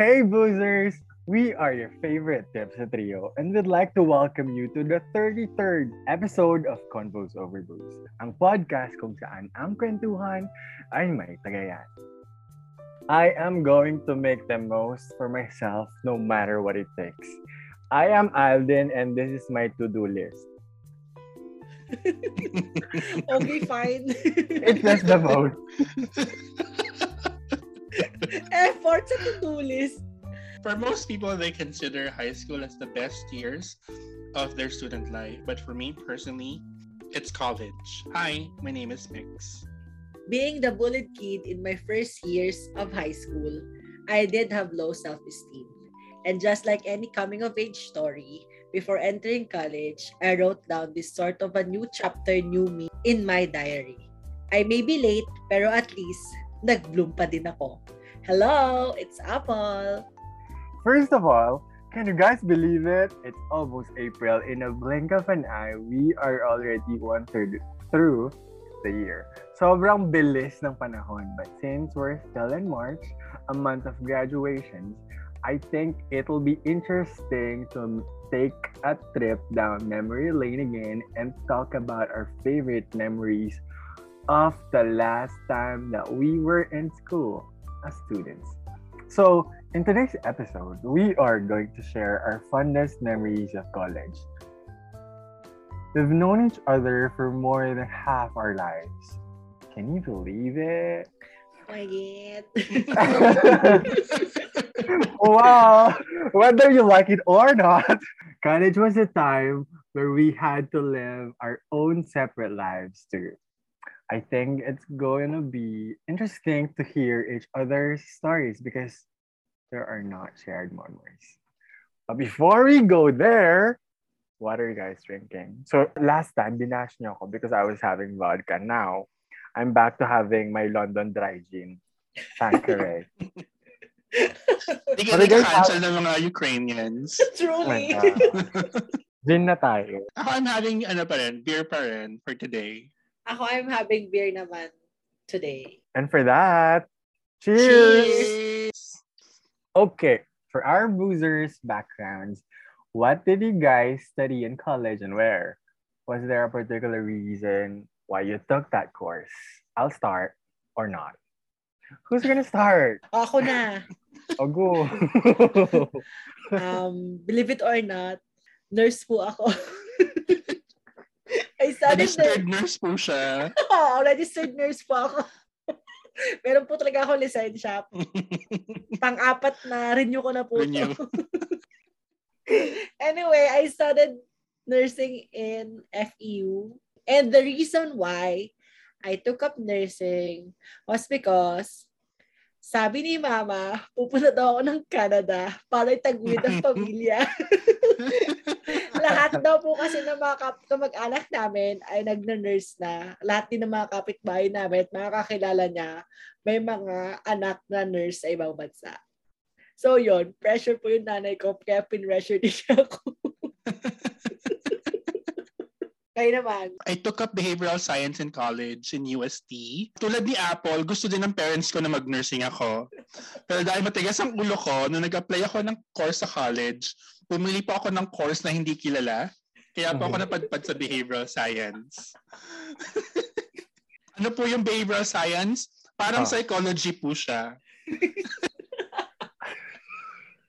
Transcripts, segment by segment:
Hey boozers! We are your favorite Tipsa Trio and would like to welcome you to the 33rd episode of Convos Over Booze, ang podcast kung saan ang kwentuhan ay may tagayan. I am going to make the most for myself no matter what it takes. I am Alden and this is my to-do list. okay, fine. It's just the vote. Effort sa to-do list. For most people, they consider high school as the best years of their student life. But for me personally, it's college. Hi, my name is Mix. Being the bullied kid in my first years of high school, I did have low self-esteem. And just like any coming of age story, before entering college, I wrote down this sort of a new chapter, new me in my diary. I may be late, pero at least, nag-bloom pa din ako. Hello, it's Apple. First of all, can you guys believe it? It's almost April. In a blink of an eye, we are already one third through the year. Sobrang bilis ng panahon. But since we're still in March, a month of graduations, I think it'll be interesting to take a trip down memory lane again and talk about our favorite memories of the last time that we were in school as students. So, in today's episode, we are going to share our fondest memories of college. We've known each other for more than half our lives. Can you believe it? Oh my God. wow! Whether you like it or not, college was a time where we had to live our own separate lives too. I think it's going to be interesting to hear each other's stories because there are not shared memories. But before we go there, what are you guys drinking? So last time, dinash niyo ako because I was having vodka. Now, I'm back to having my London dry gin. Tanqueray. Hindi ka What are you guys cancel ng mga Ukrainians. My Truly. Ah. Gin na tayo. Ako, I'm having ano pa rin, beer pa rin for today. Ako, I'm having beer naman today. And for that, cheers! Cheers! Okay, for our boozers' backgrounds, what did you guys study in college and where? Was there a particular reason why you took that course? I'll start or not. Who's gonna start? Ako na. Oh, go. Um, believe it or not, nurse po ako. I studied Registered nurse. nurse po siya. Oh, registered nurse po ako. Meron po talaga ako lisensya. Pang-apat na renew ko na po. Renew. anyway, I studied nursing in FEU. And the reason why I took up nursing was because sabi ni mama, pupunta daw ako ng Canada para itaguyod ang pamilya. Lahat daw po kasi ng mga kap- kamag-anak namin ay nag-nurse na. Lahat din ng mga kapitbahay namin at mga kakilala niya, may mga anak na nurse sa ibang bansa. So yon pressure po yung nanay ko, kaya pinressure din siya ako. Kayo naman. I took up behavioral science in college in UST. Tulad ni Apple, gusto din ng parents ko na mag-nursing ako. Pero dahil matigas ang ulo ko, nung nag-apply ako ng course sa college, pumili po ako ng course na hindi kilala. Kaya po ako napadpad sa behavioral science. ano po yung behavioral science? Parang Ah. psychology po siya.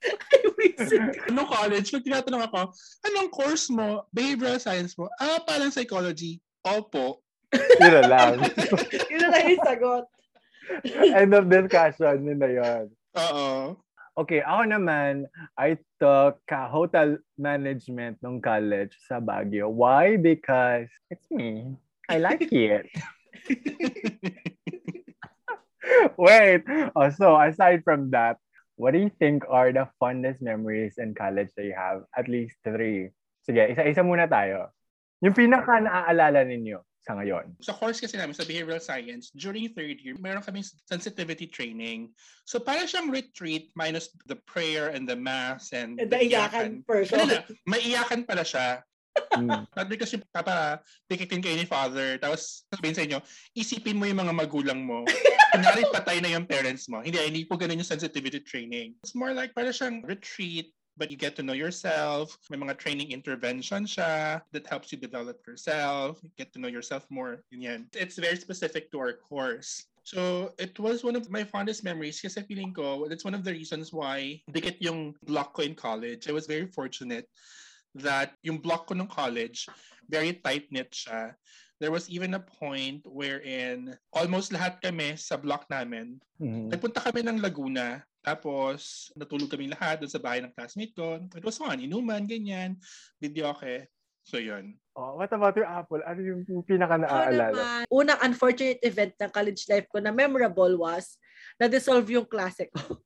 Ano college? Pag tinatanong ako, anong course mo? Behavioral science mo? Ah, parang psychology. Opo. Yun na lang. Yun na lang yung sagot. End of discussion. Yun na yun. Oo. Okay, ako naman, I took uh, hotel management nung college sa Baguio. Why? Because it's me. I like it. Wait. Oh, so aside from that, what do you think are the fondest memories in college that you have? At least three. Sige, isa-isa muna tayo. Yung pinaka naaalala ninyo sa ngayon? Sa course kasi namin sa behavioral science, during third year, meron kaming sensitivity training. So para siyang retreat minus the prayer and the mass and And the iyakan person. Ano na, may iyakan pala siya. Mm. Not because yung papa pikitin kayo ni father, tapos sabihin sa inyo, isipin mo yung mga magulang mo. Kunyari patay na yung parents mo. Hindi, hindi po ganun yung sensitivity training. It's more like para siyang retreat, but you get to know yourself. May mga training intervention siya that helps you develop yourself, get to know yourself more. Ganyan. It's very specific to our course. So, it was one of my fondest memories kasi feeling ko, that's one of the reasons why dikit yung block ko in college. I was very fortunate that yung block ko ng college, very tight-knit siya. There was even a point wherein almost lahat kami sa block namin, Mhm. nagpunta kami ng Laguna, tapos natulog kami lahat doon sa bahay ng classmate ko. It was fun, inuman, ganyan, videoke. So yun. Oh, what about your Apple? Ano yung pinaka naaalala? naman, unang unfortunate event ng college life ko na memorable was na-dissolve yung klase ko.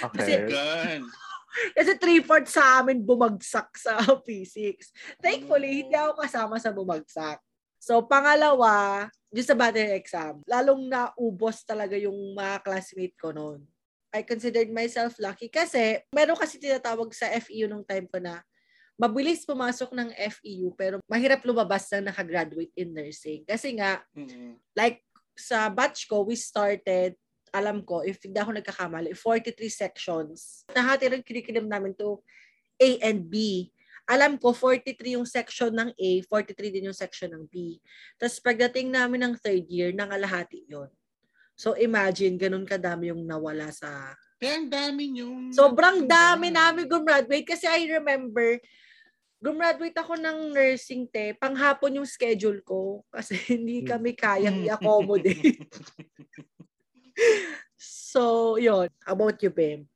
Okay. Gan. Kasi three-fourths sa amin bumagsak sa physics. Thankfully, hindi ako kasama sa bumagsak. So, pangalawa, yung sa battery exam, lalong naubos talaga yung mga classmate ko noon. I considered myself lucky kasi meron kasi tinatawag sa FEU nung time ko na mabilis pumasok ng FEU pero mahirap lumabas na nakagraduate in nursing. Kasi nga, Mm-mm. like sa batch ko, we started, alam ko, if hindi ako nagkakamali, 43 sections. Nahati rin curriculum namin to A and B. Alam ko, 43 yung section ng A, 43 din yung section ng B. Tapos pagdating namin ng third year, nangalahati yon. So imagine, ganun kadami yung nawala sa... Kaya ang dami yung... Sobrang dami namin gumraduate kasi I remember, gumraduate ako ng nursing te, panghapon yung schedule ko kasi hindi kami kayang i-accommodate. so, yon About you, Bim.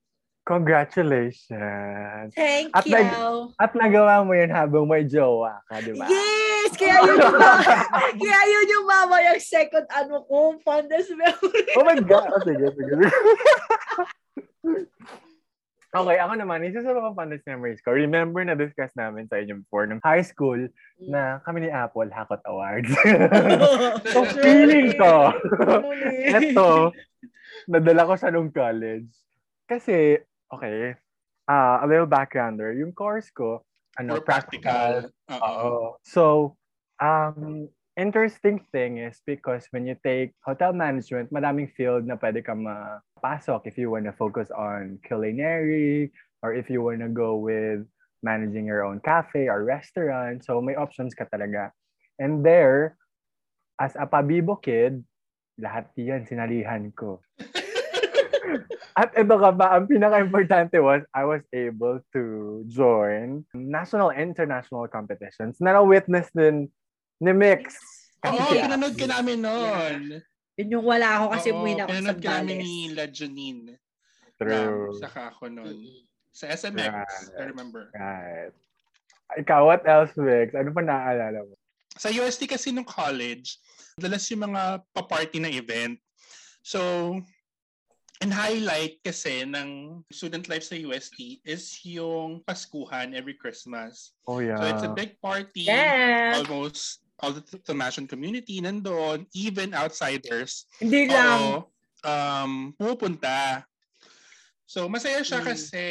Congratulations. Thank At you. nag- At nagawa mo yun habang may jowa ka, di ba? Yes! Kaya yun yung mama, kaya yun yung mama yung second ano ko, fondest memory. Oh my God! Oh, sige, sige. okay, ako naman, isa sa mga fondest memories ko, remember na discuss namin sa inyo before, nung high school, na kami ni Apple, Hakot Awards. so, feeling ko, eto, nadala ko siya nung college. Kasi, okay, uh, a little backgrounder, yung course ko, ano, More practical. Oo. Oo. So, um, interesting thing is because when you take hotel management, madaming field na pwede ka mapasok if you wanna focus on culinary or if you wanna go with managing your own cafe or restaurant. So, may options ka talaga. And there, as a pabibo kid, lahat yan sinalihan ko. At ito ka ba, ang pinaka-importante was, I was able to join national and international competitions na na-witness din ni Mix. Oo, Kasi- pinanood ka namin noon. Yun yung wala ako kasi Oo, umuwi na ako sa pinanood ka namin Bales. ni La Janine. True. Um, saka ako noon. Sa SMX, Right. I remember. Right. Ikaw, what else, Mix? Ano pa naaalala mo? Sa UST kasi nung college, dalas yung mga pa-party na event. So, and highlight kasi ng student life sa UST is yung Paskuhan every Christmas. Oh, yeah. So it's a big party. Yeah. Almost all the Tomasian community nandun, even outsiders. Hindi lang. Oo, um, pupunta. So, masaya siya Mm. kasi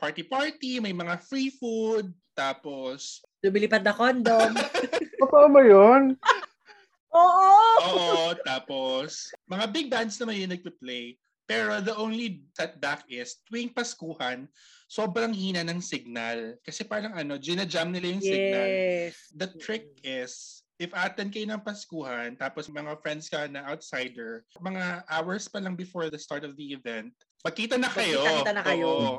party-party, may mga free food, tapos, Lumilipad na condom. Totoo ba yun? Oo! oo, tapos, mga big bands naman yung nagpe-play. Pero the only setback is, tuwing Paskuhan, sobrang hina ng signal. Kasi parang ano, ginajam nila yung signal. Yes. The trick is, if attend kayo ng Paskuhan, tapos mga friends ka na outsider, mga hours pa lang before the start of the event, magkita na kayo. Magkita-kita na kayo. Oo.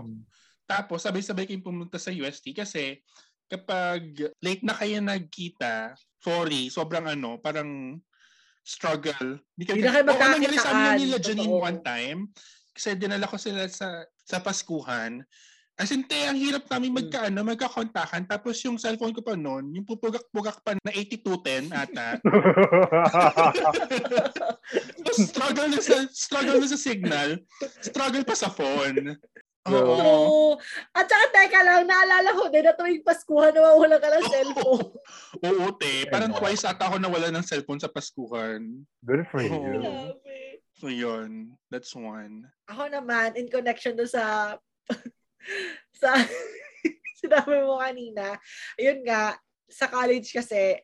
Tapos, sabay-sabay kayong pumunta sa UST kasi kapag late na kayo nagkita, sorry, sobrang ano, parang struggle. Hindi na kayo Oo, nangyari sa amin nila Janine one time. Kasi dinala ko sila sa sa Paskuhan. As in, te, ang hirap namin Hmm. magka, ano, magkakontakan. Tapos yung cellphone ko pa noon, yung pupugak-pugak pa na 8210 ata. struggle na sa struggle na sa signal, struggle pa sa phone. Oo. True. At saka teka lang, naalala ko din na tuwing Paskuhan, nawawala ka ng cellphone. Oo, te. Parang twice ata ako nawala ng cellphone sa Paskuhan. Good for you. Grabe. So, yun. That's one. Ako naman, in connection do sa sa sinabi mo kanina, ayun nga, sa college kasi,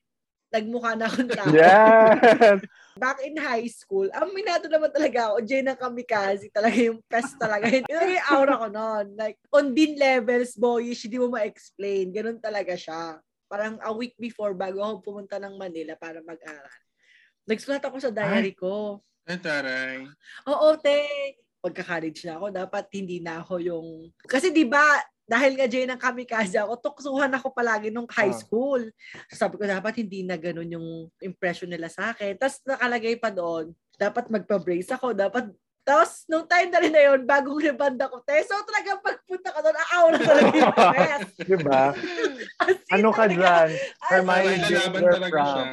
nagmukha na akong tao. Yes! Back in high school, ang minato naman talaga ako, Jay ng kamikaze, talaga yung pest talaga. Yun yung aura ko noon. Like, on din levels, boyish, hindi mo ma-explain. Ganun talaga siya. Parang a week before, bago ako pumunta ng Manila para mag-aral. Nagsulat ako sa diary ko. Ay, taray. Oo, te. Pagka-college na ako, dapat hindi na ako yung... Kasi di ba dahil nga Jay ng kamikaze ako, tuksuhan ako palagi nung high Ah. school. So, sabi ko, dapat hindi na ganun yung impression nila sa akin. Tapos nakalagay pa doon, dapat magpa-brace ako, dapat tapos, nung time na rin na yun, bagong reband ako, te. So, talagang pagpunta ka doon, aaw na talaga yung press. diba? Ano ka talaga, dyan? Hermione Granger talaga from- siya.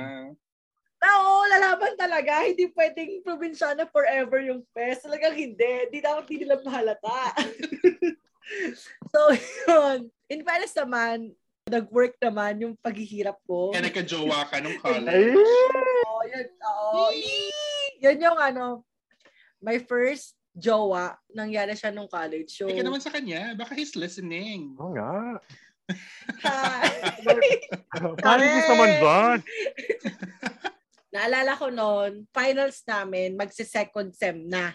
Oo, lalaban talaga. Hindi pwedeng probinsyana forever yung fest. Talagang hindi. Hindi dapat hindi nila mahalata. so, yun. In fairness naman, nag-work naman yung paghihirap ko. Kaya nagka-jowa ka nung college. Oo, yun. Oo. Yun yung ano, my first jowa, nangyari siya nung college. So, Ika naman sa kanya. Baka he's listening. Oo nga. Hi. Paris naman ba? Naalala ko noon, finals namin, magse-second sem na.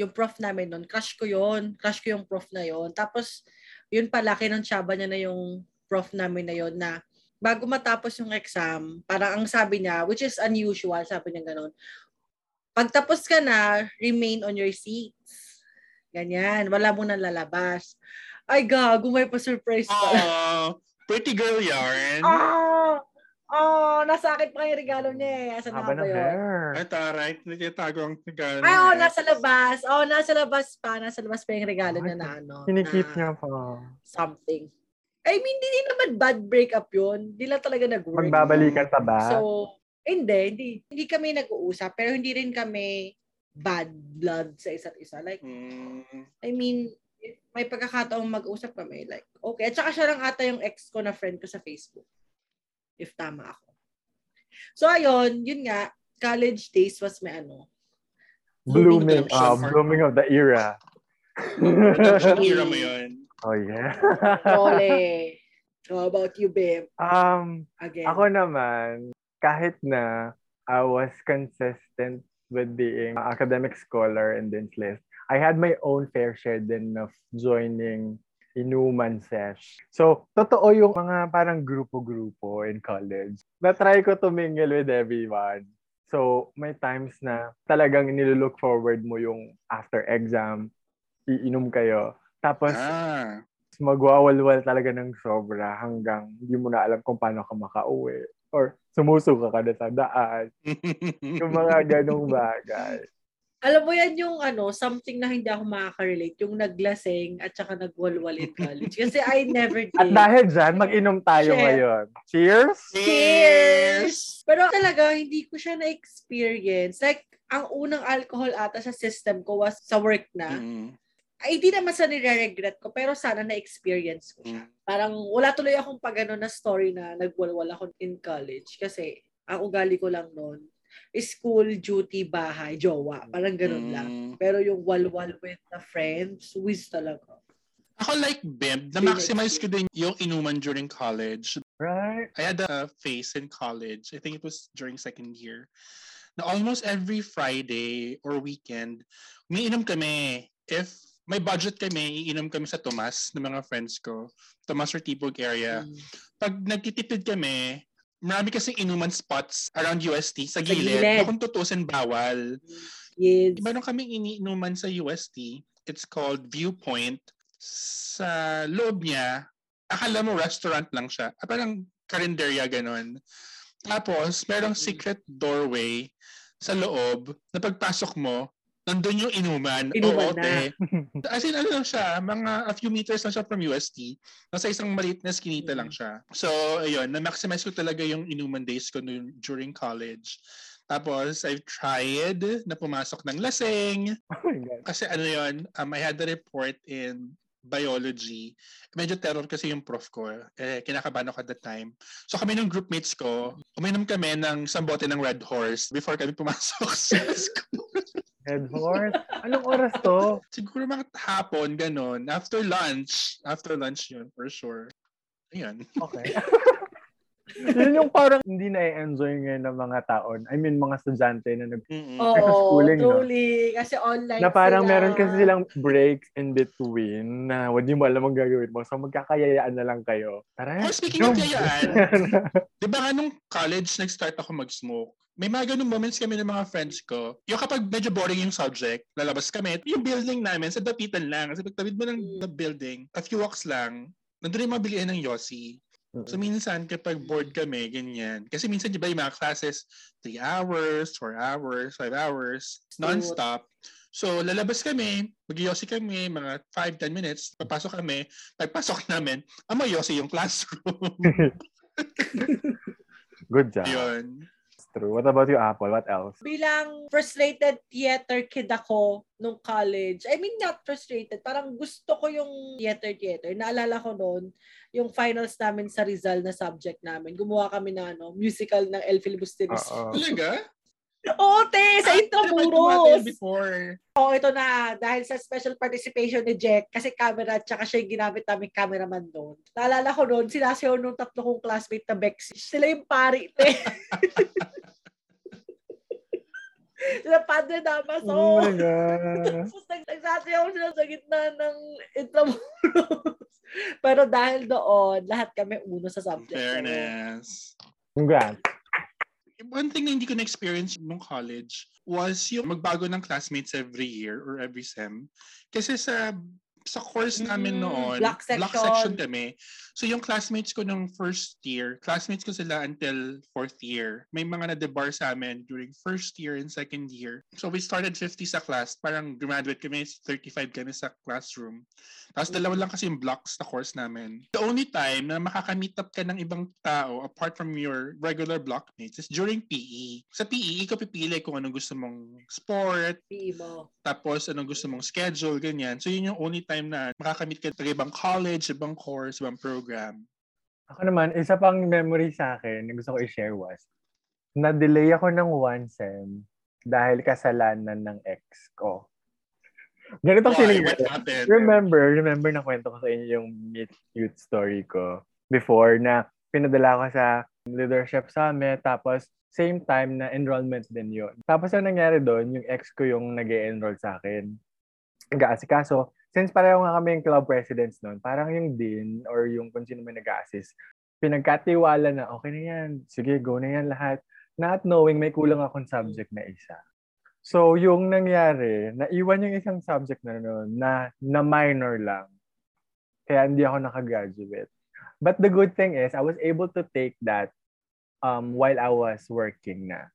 Yung prof namin noon, crush ko yon Crush ko yung prof na yon Tapos, yun pala, kinonsyaba niya na yung prof namin na yon na bago matapos yung exam, parang ang sabi niya, which is unusual, sabi niya ganun, pagtapos ka na, remain on your seats. Ganyan, wala mo nang lalabas. Ay, gago, may pa-surprise pala. Oh, pretty girl yarn. Ah! Oh, nasa akin pa yung regalo niya eh. Asan na ba ng yun? hair. Ay, taray. Nagtatago ang regalo. Ay, oh, niya. nasa labas. Oh, nasa labas pa. Nasa labas pa yung regalo niya na ano. Kinikip niya pa. Something. I mean, hindi din naman bad breakup yun. Hindi lang talaga nag-work. Magbabalikan pa ba? So, hindi, hindi. Hindi kami nag-uusap, pero hindi rin kami bad blood sa isa't isa. Like, Mm, I mean, may pagkakataong mag-usap kami, like, okay. At saka siya lang ata yung ex ko na friend ko sa Facebook. If tama ako. So, ayun, yun nga, college days was may ano. blooming, Blooming ah, summer. blooming of the era. Era mo yun. oh, yeah. Ole. How about you, babe? um, Again. Ako naman, kahit na I was consistent with being an academic scholar in Dean's List, I had my own fair share din of joining inuman sesh. So, totoo yung mga parang grupo-grupo in college. Na-try ko to mingle with everyone. So, may times na talagang nilook forward mo yung after exam, iinom kayo. Tapos, Ah. magwawalwal talaga ng sobra hanggang hindi mo na alam kung paano ka makauwi. Or sumusuka ka na sa daan. Yung mga ganong bagay. Alam mo yan yung ano, something na hindi ako makaka-relate. Yung naglaseng at saka nagwalwal in college. Kasi I never did. At dahil dyan, mag-inom tayo Shit. ngayon. Cheers! Cheers! Pero talaga, hindi ko siya na-experience. Like, ang unang alcohol ata sa system ko was sa work na. Mm, Ay, hindi naman sa nire-regret ko, pero sana na-experience ko siya. mm. Parang wala tuloy akong pag ano na story na nagwalwal ako in college. Kasi ang ugali ko lang noon, school, duty, bahay, jowa. Parang ganun lang. Mm. Pero yung walwal with the friends, whiz talaga. Ako like Bim, na-maximize ko din yung inuman during college. Right? I had a phase in college. I think it was during second year. Na almost every Friday or weekend, umiinom kami. If may budget kami, iinom kami sa Tomas ng mga friends ko. Tomas or Tibog area. Mm. Pag nagtitipid kami, marami kasing inuman spots around UST sa gilid. gilid. Na kung tutusin, bawal. Yes. Meron kaming iniinuman sa UST. It's called Viewpoint. Sa loob niya, akala mo restaurant lang siya. Ah, parang karinderya ganon. Tapos, merong secret doorway sa loob na pagpasok mo, nandun yung inuman. Inuman Oo, na. te. As in, ano lang siya, mga a few meters lang siya from UST. Nasa isang maliit na skinita lang siya. So, ayun, na-maximize ko talaga yung inuman days ko noon during college. Tapos, I've tried na pumasok ng laseng. Oh my God. Kasi ano yun, um, I had a report in biology. Medyo terror kasi yung prof ko. Eh, kinakabahan ako at that time. So kami ng groupmates ko, uminom kami ng isang bote ng Red Horse before kami pumasok sa school. Red Horse? Anong oras to? Siguro mga hapon, ganun. After lunch. After lunch yun, for sure. Ayun. Okay. Yun yung parang hindi na-enjoy ngayon ng mga taon. I mean, mga estudyante na nag... Mm-mm. Oo, Naka-schooling, no? truly. Kasi online na parang sila. meron kasi silang breaks in between na hindi mo alam ang gagawin mo. So, magkakayayaan na lang kayo. Tara. Oh, speaking of go. yayaan, di ba nga nung college, nag-start ako mag-smoke. May mga ganun moments kami ng mga friends ko. Yung kapag medyo boring yung subject, lalabas kami. Yung building namin, sa dapitan lang. Kasi pagtawid mo ng the building, a few walks lang, nandun yung mga bilihan ng Yossi. So minsan kapag bored kami, ganyan. Kasi minsan di ba yung mga classes, 3 hours, 4 hours, 5 hours, non-stop. So lalabas kami, mag-yossi kami, mga 5-10 minutes, papasok kami. Pagpasok namin, amo yossi yung classroom. Good job. Yun. True. What about you, Apple? What else? bilang frustrated theater kid ako nung college. I mean, not frustrated. Parang gusto ko yung theater-theater. Naalala ko noon, yung finals namin sa Rizal na subject namin. Gumawa kami ng ano, musical ng El Filibusteros. Oo. Talaga? Oo, te! Sa Intramuros! before. Oo, ito na. Dahil sa special participation ni Jack, kasi camera, tsaka siya yung ginamit namin cameraman doon. Naalala ko noon, sinasayaw nung tatlo kong classmate na Bex. Sila yung pari, te. Sila Padre Damaso. Oh my God. Tapos nag- nagsasayaw sila sa gitna ng Intramuros. Pero dahil doon, lahat kami uno sa subject. Fairness. Congrats. One thing na hindi ko na-experience nung college was yung magbago ng classmates every year or every sem. Kasi sa sa course namin Mm, noon, block section. section kami. So yung classmates ko nung first year, classmates ko sila until fourth year. May mga na-debar sa amin during first year and second year. So we started 50 sa class. Parang graduate kami, 35 kami sa classroom. Tapos dalawa lang kasi yung blocks na course namin. The only time na makaka-meet up ka ng ibang tao apart from your regular blockmates is during PE. Sa PE, ikaw pipili kung anong gusto mong sport, Mo. tapos anong gusto mong schedule, ganyan. So yun yung only time na makakamit ka ng ibang college, ibang course, ibang program. Ako naman, isa pang memory sa akin na gusto ko i-share was, na-delay ako ng one sem dahil kasalanan ng ex ko. Ganito kasi? Remember, remember na kwento ko sa inyo yung meet cute story ko before na pinadala ko sa leadership summit tapos same time na enrollment din yun. Tapos ang nangyari doon, yung ex ko yung nag enroll sa akin. Nag-aasikaso. Since pareho nga kami yung club presidents noon, parang yung dean or yung kung sino may nag-assist, pinagkatiwala na, okay na yan, sige, go na yan lahat. Not knowing may kulang akong subject na isa. So, yung nangyari, naiwan yung isang subject na noon na, na minor lang. Kaya hindi ako nakagraduate. But the good thing is, I was able to take that um, while I was working na.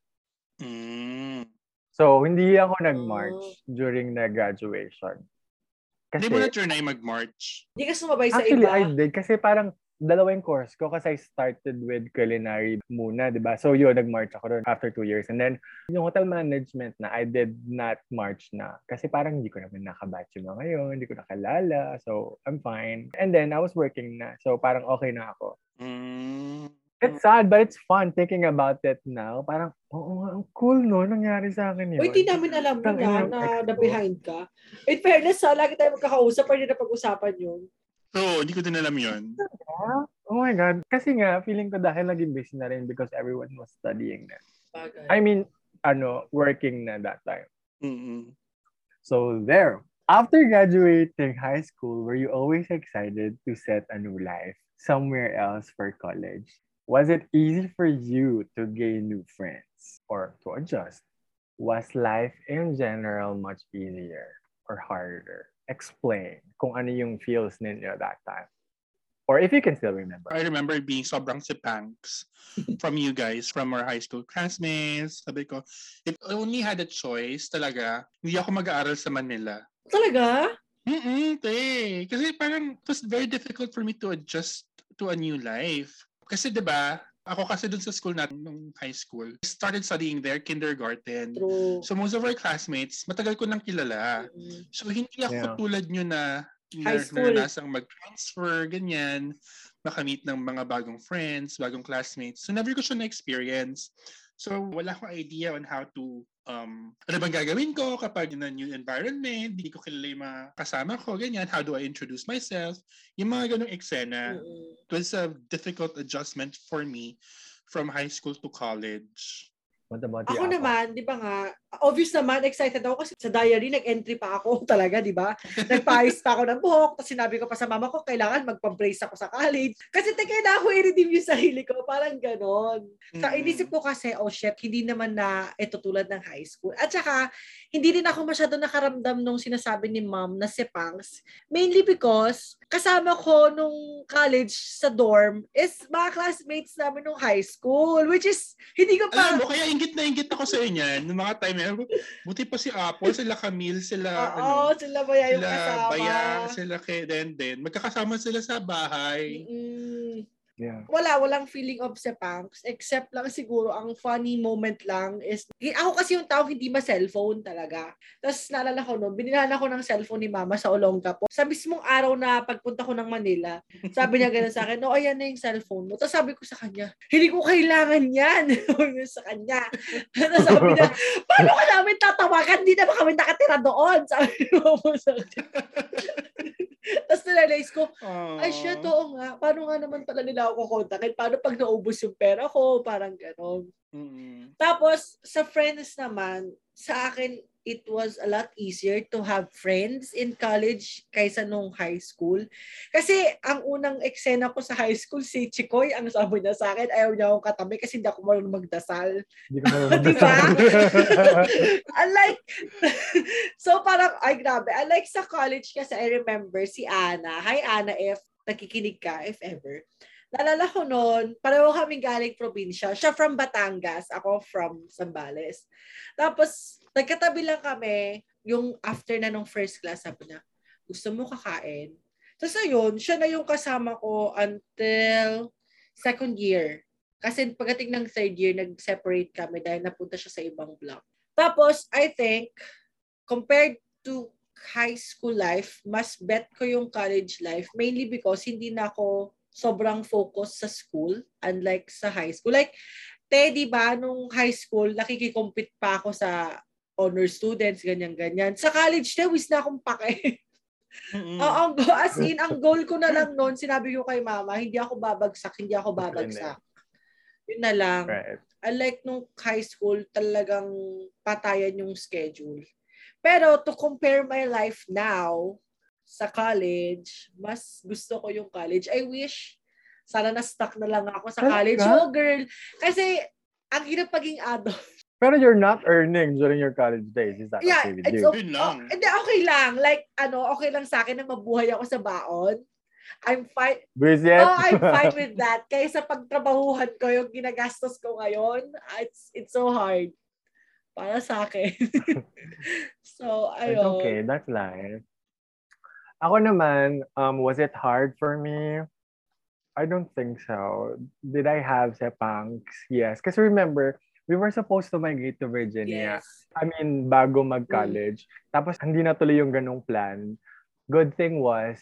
Mm. So, hindi ako nag-march during na graduation. Hindi mo na trinay mag-march. Hindi ka sumabay sa Actually, iba. I did. Kasi parang dalawa yung course ko kasi I started with culinary muna, di ba? So yun, nag-march ako doon after two years. And then, yung hotel management na, I did not march na. Kasi parang hindi ko naman nakabatch yung mga ngayon, hindi ko nakalala. So, I'm fine. And then, I was working na. So, parang okay na ako. Mm. It's sad, but it's fun thinking about it now. Parang, oo nga, ang cool no, nangyari sa akin yun. Uy, di namin alam na, ng na, ex na behind ka. In fairness, sa lagi tayo magkakausap, pwede na pag-usapan yun. So, hindi ko din alam yun. Oh my God. Kasi nga, feeling ko dahil naging busy na rin because everyone was studying na. Bagay. I mean, ano, working na that time. Mm-mm. So there. After graduating high school, were you always excited to set a new life somewhere else for college? Was it easy for you to gain new friends or to adjust? Was life in general much easier or harder? Explain kung ano yung feels ninyo that time. Or if you can still remember. I remember being sobrang sipangs from you guys, from our high school classmates. Sabi ko, if I only had a choice talaga, hindi ako mag-aaral sa Manila. Talaga? Mm-mm, te. Kasi parang it was very difficult for me to adjust to a new life. Kasi 'di ba, ako kasi dun sa school natin nung high school, I started studying there kindergarten. True. So most of our classmates, matagal ko nang kilala. Mm. So hindi ako Yeah. tulad nyo na High na, school. naranasang mag-transfer, ganyan, makamit ng mga bagong friends, bagong classmates. So never ko siya na-experience. So wala akong idea on how to um, ano bang gagawin ko kapag in a new environment, hindi ko kilala yung mga kasama ko, ganyan, how do I introduce myself? Yung mga ganong eksena, it was a difficult adjustment for me from high school to college. About Ako naman, di ba nga, obvious naman, excited ako kasi sa diary, nag-entry pa ako talaga, di ba? Nagpaayos pa ako ng buhok, tapos sinabi ko pa sa mama ko, kailangan magpa-brace ako sa college. Kasi teka na ako i-redeem yung sarili ko, parang ganon. Sa Mm. inisip ko kasi, oh shit, hindi naman na ito tulad ng high school. At saka, hindi rin ako masyado nakaramdam nung sinasabi ni mom na si Pangs. Mainly because, kasama ko nung college sa dorm is mga classmates namin nung high school. Which is, hindi ko pa... Alam mo, kaya ingit na ingit ako sa inyo. Noong mga time na, buti pa si Apple, sila Camille, sila, Oo, ano, sila ba yung sila kasama? Bayang, sila kay Denden. Magkakasama sila sa bahay. Mm, Yeah. wala, walang feeling of sepangs. Except lang siguro, ang funny moment lang is, ako kasi yung tao hindi ma-cellphone talaga. Tapos naalala ko noon, binilahan ako ng cellphone ni mama sa Olongapo. Sa mismong araw na pagpunta ko ng Manila, sabi niya gano'n sa akin, no, ayan na yung cellphone mo. Tapos sabi ko sa kanya, hindi ko kailangan yan. Ko sa kanya. Tapos sabi niya, paano ka namin tatawagan? Hindi na ba kami nakatira doon? Sabi ko sa kanya. Tapos narealize ko, ay, shit, oo nga. Paano nga naman pala nila ako kukontakin? Paano pag naubos yung pera ko? Parang gano'n. Mm. Tapos, sa friends naman, sa akin, it was a lot easier to have friends in college kaysa nung high school. Kasi, ang unang eksena ko sa high school, si Chikoy, ang sabi niya sa akin, ayaw niya akong katabi kasi hindi ako marunong magdasal. Hindi ko marunong magdasal. Unlike, so parang, ay grabe. Unlike sa college kasi I remember si Ana. Hi Ana, if nakikinig ka, if ever. Naalala ko noon, pareho kaming galing probinsya. Siya from Batangas, ako from Zambales. Tapos, nagkatabi lang kami, yung after na nung first class, sabi niya, gusto mo kakain? Tapos ayun, siya na yung kasama ko until second year. Kasi pagdating ng third year, nag-separate kami dahil napunta siya sa ibang block. Tapos, I think, compared to high school life, mas bet ko yung college life, mainly because hindi na ako sobrang focus sa school, unlike sa high school. Like, te, di ba, nung high school, nakikikompete pa ako sa honor students, ganyan-ganyan. Sa college, te, wis na akong pake. Mm-mm. Oo, ang as in, ang goal ko na lang noon, sinabi ko kay mama, hindi ako babagsak, hindi ako babagsak. Yun na lang. Right. Unlike nung high school, talagang patayan yung schedule. Pero to compare my life now sa college, mas gusto ko yung college. I wish sana na-stuck na lang ako sa college. Oh, girl. Kasi ang hirap paging adult. Pero you're not earning during your college days. Is that Yeah, okay with it's you? okay. Oh, hindi, okay lang. Like, ano, okay lang sa akin na mabuhay ako sa baon. I'm fine. Buisit? Oh, I'm fine with that. Kaysa pagtrabahuhan ko yung ginagastos ko ngayon, it's, it's so hard. Para sa akin. so, It's ayun. okay. That's life. Ako naman, um, was it hard for me? I don't think so. Did I have sepangs? Yes. Because remember, we were supposed to migrate to Virginia. Yes. I mean, bago mag-college. Tapos, hindi natuloy yung ganong plan. Good thing was,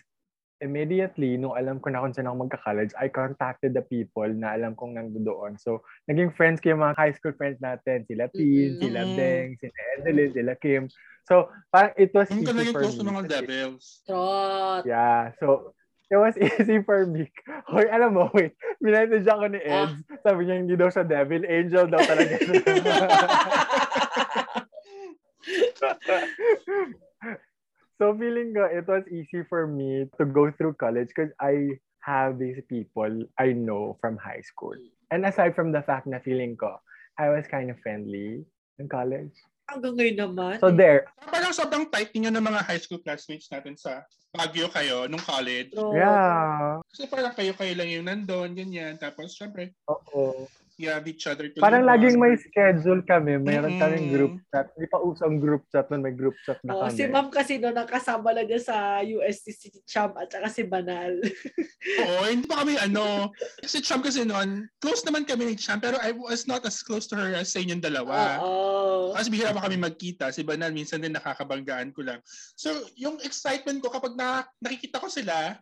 immediately, nung alam ko na kung saan ako magka-college, I contacted the people na alam kong nandoon. So, naging friends ko yung mga high school friends natin. Sila Tin, Mm-mm. sila. Beng, sila Edeline, sila Kim. So, parang it was ka easy naging for close me. to mga kasi- devils. Trot. Yeah. So, it was easy for me. Hoy, alam mo, wait. Minessage ako ni Ah. Eds. Sabi niya, hindi daw siya devil. Angel daw talaga siya. so, feeling ko, it was easy for me to go through college because I have these people I know from high school. And aside from the fact na feeling ko, I was kind of friendly in college. Hanggang ngayon naman. So, there. Parang sobrang tight ninyo ng mga high school classmates natin sa Baguio kayo, nung college. Yeah. Kasi parang kayo-kayo lang yung nandun, ganyan. Tapos, syempre, Oo. You have each other to Parang laging may schedule kami. Mayroon Mm-mm. kaming group chat. Hindi pa usang group chat nun. May group chat na Oh, kami. si ma'am kasi no, nakasama lang niya sa UST si Cham at saka si Banal. Oo, hindi pa kami ano. Si Cham kasi noon, close naman kami ni Cham, pero I was not as close to her as sa inyong dalawa. Oo. Kasi bihira pa kami magkita. Si Banal, minsan din nakakabanggaan ko lang. So, yung excitement ko kapag na, nakikita ko sila,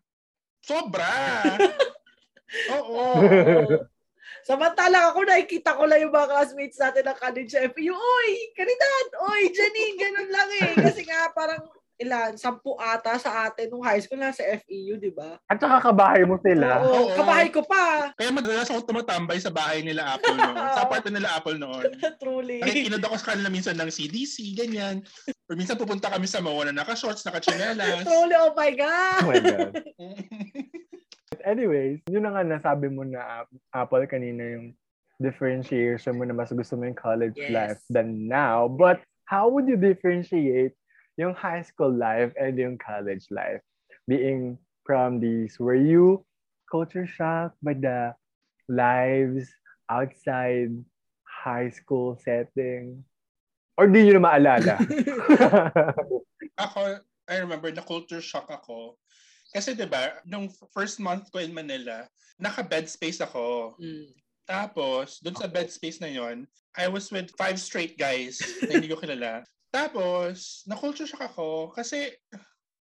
sobra. Oo. Oo. Samantalang ako nakikita ko lang yung mga classmates natin ng college sa FEU. Uy, Caridad! Uy, Janine! Ganun lang eh. Kasi nga parang ilan, sampu ata sa atin nung high school na sa FEU, di ba? At saka kabahay mo sila. Oo, Oo. kabahay ko pa. Kaya madalas ako tumatambay sa bahay nila Apple noon. sa apartment nila Apple noon. Truly. Nakikinod ako sa kanila minsan ng CDC, ganyan. Or minsan pupunta kami sa mga na naka-shorts, naka-chinelas. Truly, oh my Oh God! my God. Anyways, yun na nga nasabi mo na Ap- Apple kanina yung differentiation mo na mas gusto mo yung college Yes. life than now. But how would you differentiate yung high school life and yung college life? Being from these, were you culture shocked by the lives outside high school setting? Or di nyo na maalala? ako, I remember na culture shock ako. Kasi 'di ba, nung first month ko in Manila, naka-bed space ako. Mm. Tapos, doon sa bed space na yon, I was with five straight guys na hindi ko kilala. Tapos, na-culture shock ako kasi,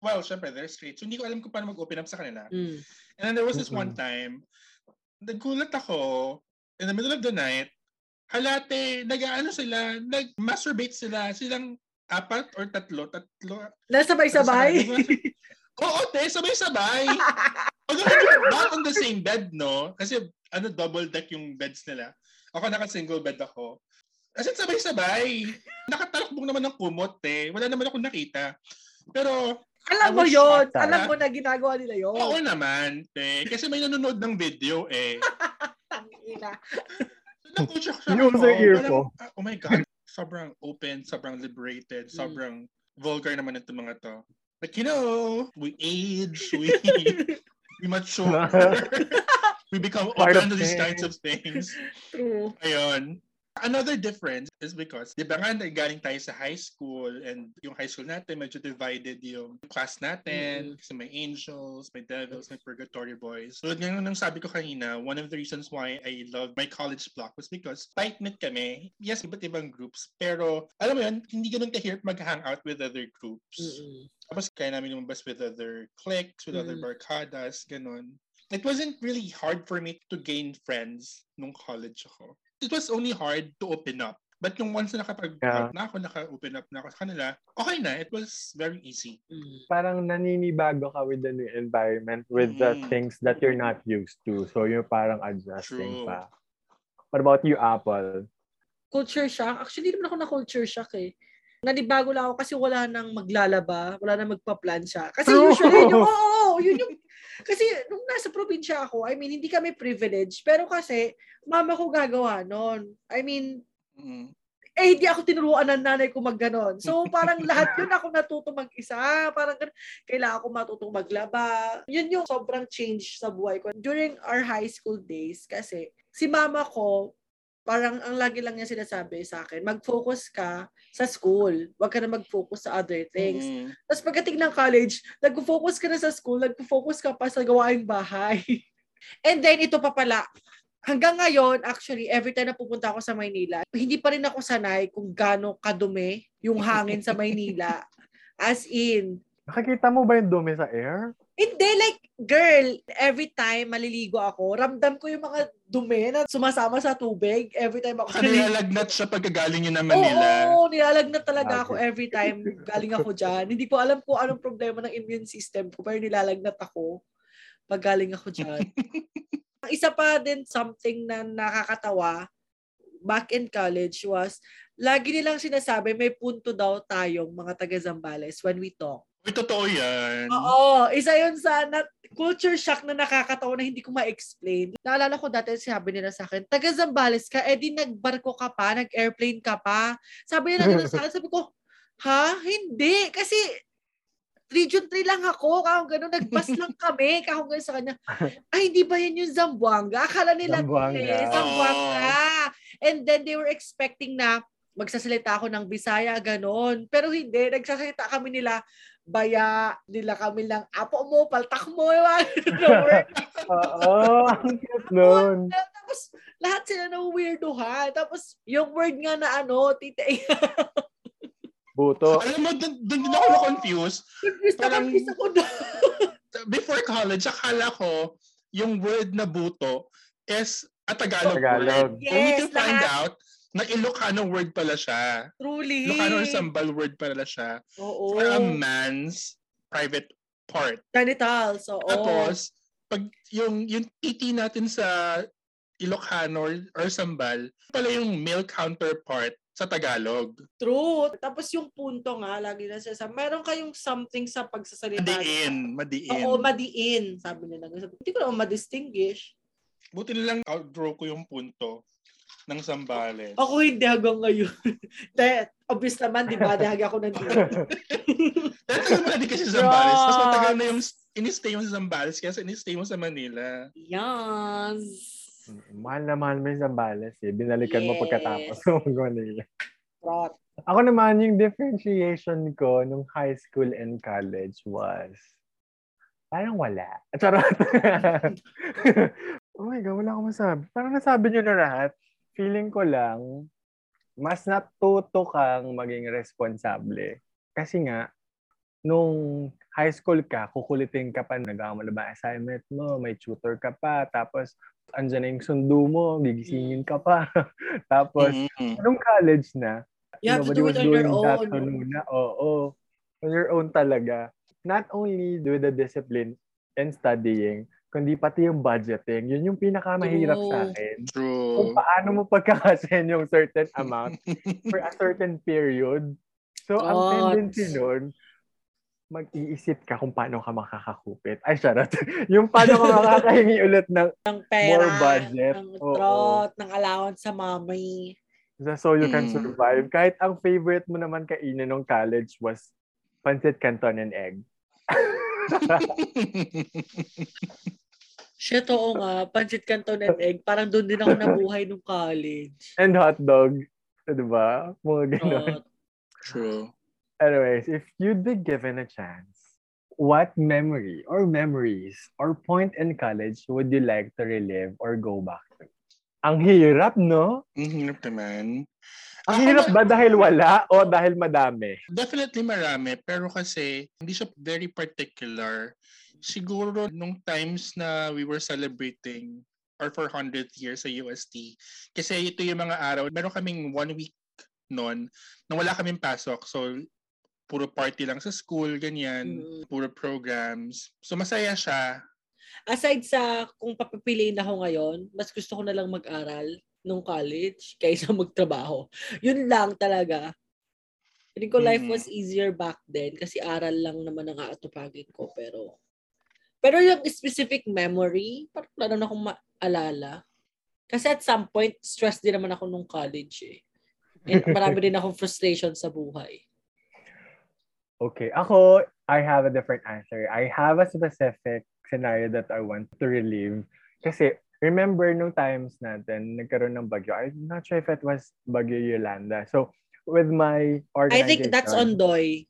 well, syempre, they're straight. So, hindi ko alam kung paano mag-open up sa kanila. Mm. And then there was this one time, nagulat ako, in the middle of the night, halate, nag-ano sila, nag-masturbate sila, silang apat or tatlo, tatlo. Nasabay-sabay? Oo, te, sabay-sabay. Not on the same bed, no? Kasi, ano, double deck yung beds nila. Ako naka-single bed ako. Kasi sabay-sabay. Nakatalakbong naman ng kumot, eh. Wala naman akong nakita. Pero, Alam mo yon ah. Alam mo na ginagawa nila yon oo naman, te. Kasi may nanonood ng video, eh. Tangina. Nakulture ko Yung user ear ko. Oh my God. Sobrang open, sobrang liberated, sobrang vulgar naman itong mga to. But you know, we age, we we mature. we become Part open of to these kinds of things. True. Ayun. Another difference is because, di ba nga, galing tayo sa high school and yung high school natin, medyo divided yung class natin. Kasi may angels, may devils, may purgatory boys. So, nga nung sabi ko kanina, one of the reasons why I love my college block was because tight-knit kami. Yes, iba't ibang groups. Pero, alam mo yun, hindi ganun kahirap mag-hangout with other groups. Mm-mm. Tapos kaya namin lumabas with other cliques, with other Mm. barkadas, ganun. It wasn't really hard for me to gain friends nung college ako. It was only hard to open up. But yung once na nakapag Yeah. na ako, naka-open up na ako sa kanila, okay na. It was very easy. Mm. parang naninibago ka with the new environment, with the Mm. things that you're not used to. So, you're parang adjusting True. pa. What about you, Apple? Culture shock? Actually, hindi naman ako na culture shock eh. Nanibago lang ako kasi wala nang maglalaba, wala nang magpa-plancha. Kasi True. usually, yun yung, oo, oo, yun yung, kasi nung nasa probinsya ako, I mean, hindi kami privileged, pero kasi, mama ko gagawa nun. I mean, Mm. eh, hindi ako tinuruan ng nanay ko magganon. So, parang lahat yun ako natuto mag-isa. Parang gan- kailangan ko matutong maglaba. Yun yung sobrang change sa buhay ko. During our high school days, kasi si mama ko, parang ang lagi lang niya sinasabi sa akin, mag-focus ka sa school. Huwag ka na mag-focus sa other things. Mm. Tapos pagdating ng college, nag-focus ka na sa school, nag-focus ka pa sa gawaing bahay. And then, ito pa pala, hanggang ngayon, actually, every time na pupunta ako sa Maynila, hindi pa rin ako sanay kung gaano kadumi yung hangin sa Maynila. As in, Nakakita mo ba yung dumi sa air? Hindi, like, girl, every time maliligo ako, ramdam ko yung mga dumi na sumasama sa tubig every time ako Baka nilalagnat siya pagkagaling yun ng Manila. Oo, nilalagnat talaga ako Okay. every time galing ako dyan. Hindi ko alam kung anong problema ng immune system ko, pero nilalagnat ako pag galing ako dyan. Ang isa pa din something na nakakatawa back in college was lagi nilang sinasabi may punto daw tayong mga taga Zambales when we talk. Uy, totoo yan. Oo, isa yun sa na, culture shock na nakakatawa na hindi ko ma-explain. Naalala ko dati, sabi nila sa akin, taga Zambales ka, eh di nagbarko ka pa, nag-airplane ka pa. Sabi nila ganun sa akin, sabi ko, ha? Hindi. Kasi Region 3 lang ako. Kahong gano'n, nagbas lang kami. Kahong gano'n sa kanya. Ay, hindi ba yan yung Zamboanga? Akala nila, Zamboanga. eh, Zamboanga. And then they were expecting na magsasalita ako ng Bisaya, gano'n. Pero hindi, nagsasalita kami nila, baya, nila kami lang, apo mo, paltak mo, ewan. Oo, ang cute nun. Tapos, lahat sila na weirdohan. Tapos, yung word nga na ano, tita, Buto. Alam mo, dun, dun din ako na-confuse. confused na Parang- confused ako doon. Before college, akala ko yung word na buto is a Tagalog, Tagalog. word. Only to Yes, find lahat. out na Ilocano word pala siya. Truly. Ilocano or Sambal word pala siya. Oo. For a man's private part. Genitals, oo. Tapos, pag yung, yung titi natin sa Ilocano or, or Sambal, pala yung male counterpart sa Tagalog. True. Tapos yung punto nga, lagi na siya sa, meron kayong something sa pagsasalita. Madiin. Madiin. Oo, madiin. Sabi nila. Hindi ko naman ma-distinguish. Buti nilang outgrow ko yung punto ng Sambales. Ako hindi hanggang ngayon. De, obvious naman, di ba? Dahagi ako nandito. Pero tagal mo din kasi sa Zambales. Mas matagal na yung in-stay mo sa Zambales kaya in-stay mo sa Manila. yes. Mahal na mahal mo yung Zambales eh. Binalikan mo Yes. pagkatapos ng Manila. Trot. Ako naman, yung differentiation ko nung high school and college was parang wala. Charot. oh my God, wala akong masabi. Parang nasabi nyo na lahat. Feeling ko lang, mas natuto kang maging responsable. Kasi nga, nung high school ka, kukulitin ka pa, nagawa mo na ba assignment mo, may tutor ka pa, tapos andyan na yung sundo mo, gigisingin ka pa. tapos, Mhm. nung college na, You have to do it on your own. to Nuna. Oo. On your own talaga. Not only with the discipline and studying, kundi pati yung budgeting. Yun yung pinakamahirap True. sa akin. True. Kung paano mo pagkakasin yung certain amount for a certain period. So, ang Thoughts. tendency nun, mag-iisip ka kung paano ka makakakupit. Ay, charot. yung paano ka makakahingi ulit ng Ng pera, More budget. ng Oo. trot, ng allowance sa mommy. so you can Mm. survive. Kahit ang favorite mo naman kainin nung college was pancit canton and egg. Shit, oo nga. Pancit canton and egg. Parang doon din ako nabuhay nung college. And hot dog. Diba? Mga ganun. Trot. True. Anyways, if you'd be given a chance, what memory or memories or point in college would you like to relive or go back to? Ang hirap, no? Ang hirap naman. Ang hirap ba dahil wala o dahil madami? Definitely marami, pero kasi hindi siya very particular. Siguro nung times na we were celebrating our 400th year sa UST, kasi ito yung mga araw, meron kaming one week noon na wala kaming pasok. So, puro party lang sa school, ganyan, Mm. puro programs. So, masaya siya. Aside sa kung papipiliin ako ngayon, mas gusto ko na lang mag-aral nung college kaysa magtrabaho. Yun lang talaga. Feeling ko life Mhm. was easier back then kasi aral lang naman ang aatupagin ko. Pero pero yung specific memory, parang wala na akong maalala. Kasi at some point, stress din naman ako nung college eh. And marami din akong frustration sa buhay. Okay. Ako, I have a different answer. I have a specific scenario that I want to relive. Kasi, remember nung times natin, nagkaroon ng bagyo. I'm not sure if it was Bagyo Yolanda. So, with my I organization. think that's on Doy.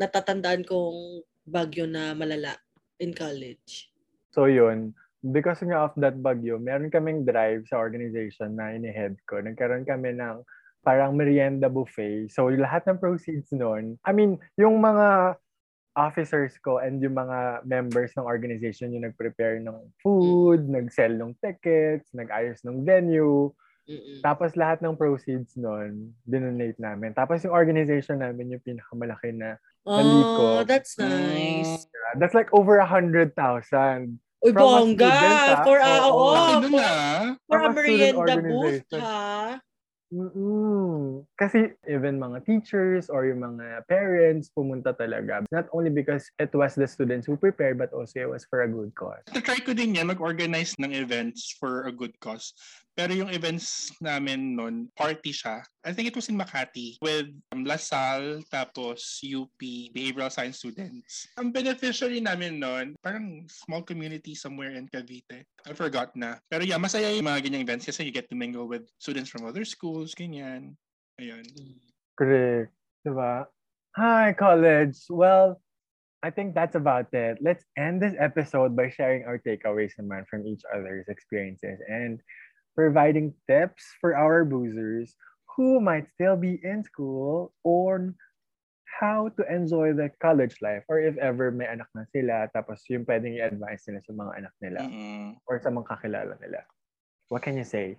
Natatandaan kong bagyo na malala in college. So, yun. Because nga of that bagyo, meron kaming drive sa organization na ini-head ko. Nagkaroon kami ng parang merienda buffet. So, lahat ng proceeds noon, I mean, yung mga officers ko and yung mga members ng organization yung nag-prepare ng food, nag-sell ng tickets, nag-ayos ng venue. Mm-mm. Tapos lahat ng proceeds noon, dinonate namin. Tapos yung organization namin yung pinakamalaki na, Oh, Naliko. that's nice. that's like over a hundred thousand. Uy, From a bongga! student, ah. For, ah, Oo. oo, Laki nun for, ah. for From a a student merienda booth, organization. ha? Mm-mm. Kasi even mga teachers or yung mga parents pumunta talaga. Not only because it was the students who prepared, but also it was for a good cause. Try ko din yan, mag-organize ng events for a good cause. Pero yung events namin noon, party siya. I think it was in Makati with um, LaSalle tapos UP behavioral science students. Ang beneficiary namin noon, parang small community somewhere in Cavite. I forgot na. Pero yeah, masaya yung mga ganyang events kasi you get to mingle with students from other schools, ganyan. Ayun. Correct. Diba? Hi, college. Well, I think that's about it. Let's end this episode by sharing our takeaways naman from each other's experiences and providing tips for our boozers who might still be in school on how to enjoy the college life or if ever may anak na sila tapos yung pwedeng i-advise nila sa mga anak nila Mm-mm. or sa mga kakilala nila. What can you say?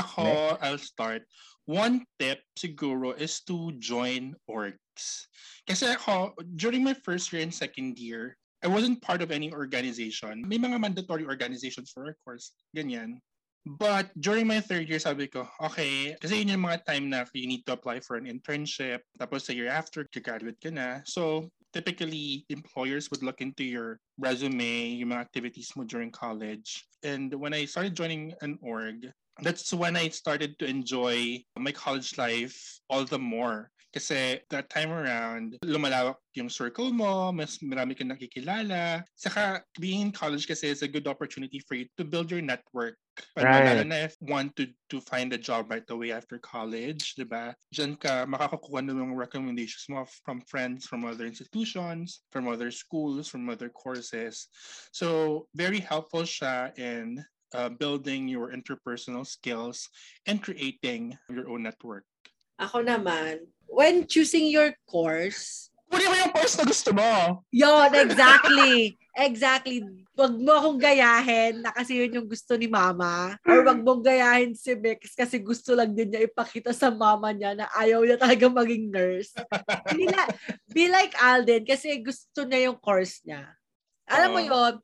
Ako, I'll start. One tip siguro is to join orgs. Kasi ako, during my first year and second year, I wasn't part of any organization. May mga mandatory organizations for our course. Ganyan. But during my third year, sabi ko, okay, kasi yun yung mga time na you need to apply for an internship. Tapos the year after, to graduate ka na. So, typically, employers would look into your resume, yung mga activities mo during college. And when I started joining an org, that's when I started to enjoy my college life all the more. Kasi that time around, lumalawak yung circle mo, mas marami kang nakikilala. Saka being in college kasi is a good opportunity for you to build your network. Pag Right. lalo na if you want to, to find a job right away after college, di ba? Diyan ka makakakuha ng mga recommendations mo from friends from other institutions, from other schools, from other courses. So, very helpful siya in uh, building your interpersonal skills and creating your own network. Ako naman, when choosing your course, Kunin mo yung course na gusto mo. yon exactly. Exactly. Wag mo akong gayahin na kasi yun yung gusto ni mama. Or wag mong gayahin si Bex kasi gusto lang din niya ipakita sa mama niya na ayaw niya talaga maging nurse. Hindi na, be like Alden kasi gusto niya yung course niya. Alam mo yon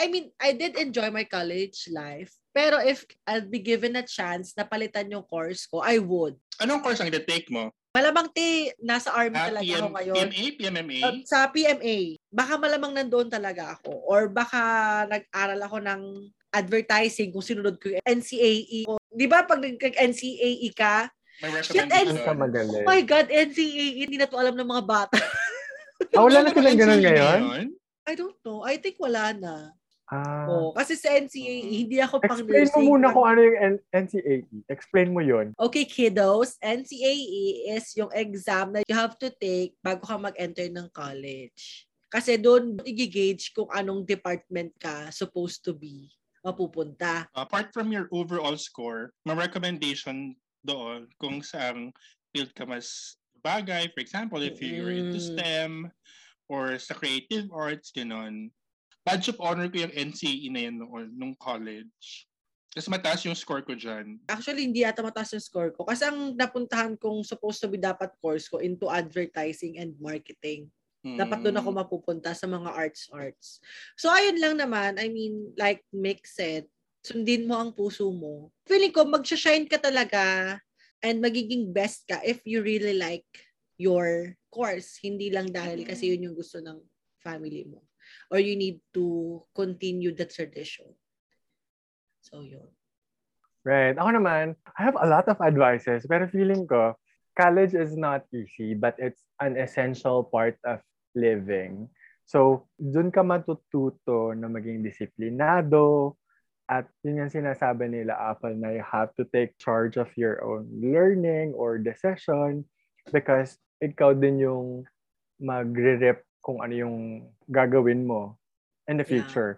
I mean, I did enjoy my college life. Pero if I'll be given a chance na palitan yung course ko, I would. Anong course ang ite-take mo? Malamang te, nasa army Ah, talaga ako PM, ngayon. PMA, PMMA? Uh, sa PMA, baka malamang nandoon talaga ako. Or baka nag-aral ako ng advertising kung sinunod ko yung NCAE. O, Di ba pag nag-NCAE ka, May Shit, ka magaling? oh my God, NCAE, hindi na to alam ng mga bata. Ah, wala na Ano silang ganun ngayon? I don't know. I think wala na. Ah. Oh, kasi sa NCAE, hindi ako pang Explain mo nursing. muna kung ano yung N- NCAE. Explain mo yun. Okay, kiddos, NCAE is yung exam na you have to take bago ka mag-enter ng college. Kasi doon i-gauge kung anong department ka supposed to be mapupunta. Apart from your overall score, may recommendation doon kung saang field ka mas bagay. For example, if you're into. STEM or sa creative arts, gano'n. Badge of honor ko yung NCAE na yan noon, nung college. Kasi mataas yung score ko dyan. Actually, hindi ata mataas yung score ko. Kasi ang napuntahan kong supposed to be dapat course ko into advertising and marketing. Dapat doon ako mapupunta sa mga arts-arts. So, ayun lang naman. I mean, like Mick said, sundin mo ang puso mo. Feeling ko, mag-shine ka talaga and magiging best ka if you really like your course. Hindi lang dahil kasi yun yung gusto ng family mo. Or you need to continue the tradition. So, yun. Right. Ako naman, I have a lot of advices, pero feeling ko, college is not easy, but it's an essential part of living. So, dun ka matututo na maging disiplinado, at yun yung sinasabi nila, Apple, na you have to take charge of your own learning or decision because ikaw din yung magre-rep kung ano yung gagawin mo in the Yeah. future.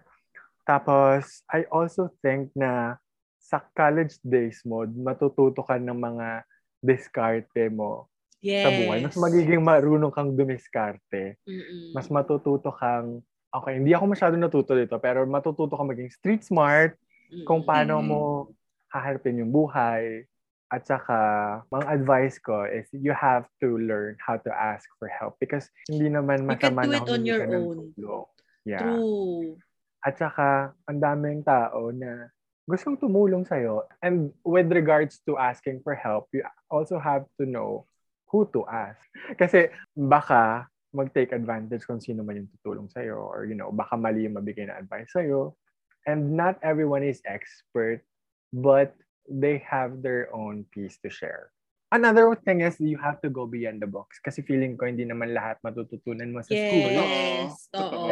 Tapos, I also think na sa college days mo, matututo ka ng mga diskarte mo Yes. sa buhay. Mas magiging marunong kang dumiskarte. Mm-mm. Mas matututo kang, okay, hindi ako masyado natuto dito, pero matututo kang maging street smart, kung Mm-mm. paano Mm. mo haharapin yung buhay. At saka, mga advice ko is you have to learn how to ask for help because hindi naman masama do na it on humingi your ka ng own. tulong. Yeah. True. At saka, ang daming tao na gustong tumulong sa'yo. And with regards to asking for help, you also have to know who to ask. Kasi baka mag-take advantage kung sino man yung tutulong sa'yo or, you know, baka mali yung mabigay na advice sa'yo. And not everyone is expert, but they have their own piece to share. Another thing is you have to go beyond the box kasi feeling ko hindi naman lahat matututunan mo sa school. Yes. Oo.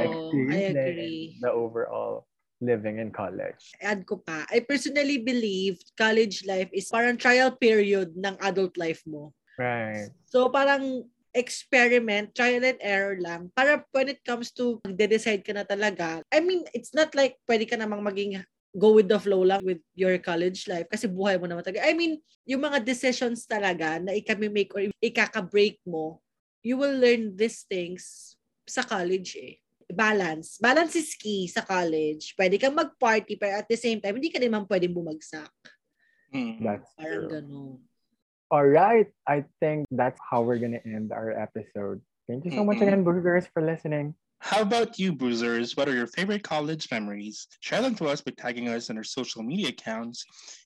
I agree. the overall living in college. add ko pa, I personally believe college life is parang trial period ng adult life mo. Right. So parang experiment, trial and error lang. Para when it comes to magde-decide ka na talaga, I mean, it's not like pwede ka namang maging go with the flow lang with your college life kasi buhay mo naman talaga. I mean, yung mga decisions talaga na ikami-make or ikaka-break mo, you will learn these things sa college eh. Balance. Balance is key sa college. Pwede kang mag-party pero at the same time, hindi ka naman pwedeng bumagsak. Mm. That's Parang true. ganun. All right. I think that's how we're going to end our episode. Thank you so much again, Burgers, for listening. How about you, Boozers? What are your favorite college memories? Share them to us by tagging us on our social media accounts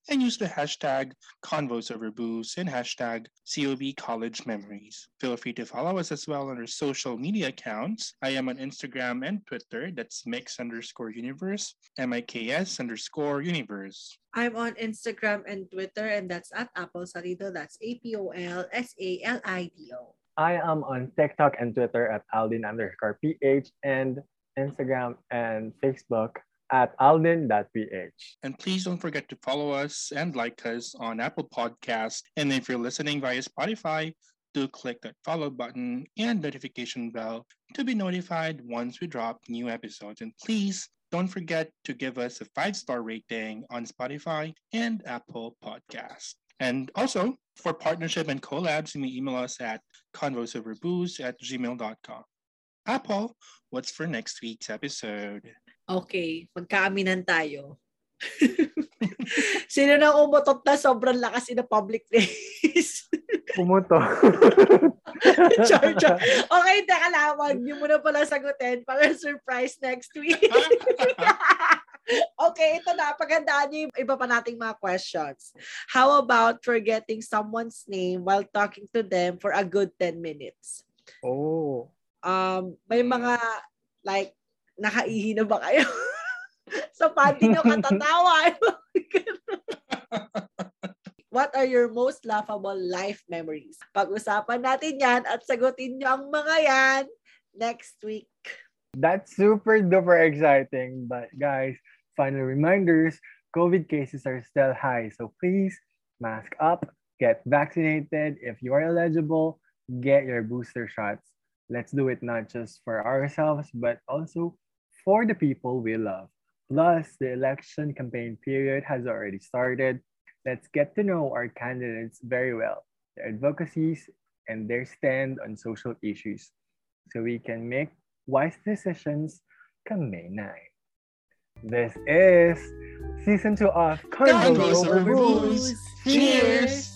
and use the hashtag Convos Over Booze and hashtag COB College Memories. Feel free to follow us as well on our social media accounts. I am on Instagram and Twitter. That's mix underscore universe, M-I-K-S underscore universe. I'm on Instagram and Twitter, and that's at Apple Salido. That's A-P-O-L-S-A-L-I-D-O. I am on TikTok and Twitter at Aldin underscore PH and Instagram and Facebook at Aldin.ph. And please don't forget to follow us and like us on Apple Podcast. And if you're listening via Spotify, do click that follow button and notification bell to be notified once we drop new episodes. And please don't forget to give us a five star rating on Spotify and Apple Podcast. And also, for partnership and collabs, you may email us at convosoverbooze at gmail.com. Apple, what's for next week's episode? Okay, magkaaminan tayo. Sino na umutot na sobrang lakas in a public place? Pumuto. char, char. Okay, teka lang. Wag niyo muna pala sagutin para surprise next week. Okay, ito na. Pagandaan niyo yung iba pa nating mga questions. How about forgetting someone's name while talking to them for a good 10 minutes? oh. Um, may mga, like, nakaihi na ba kayo? Sa panty nyo katatawa. What are your most laughable life memories? Pag-usapan natin yan at sagutin nyo ang mga yan next week. That's super duper exciting. But guys, final reminders COVID cases are still high. So please mask up, get vaccinated. If you are eligible, get your booster shots. Let's do it not just for ourselves, but also for the people we love. Plus, the election campaign period has already started. Let's get to know our candidates very well, their advocacies, and their stand on social issues so we can make wise decisions come May 9. This is season 2 of Convos Convos Over Over Booze. Booze. Cheers!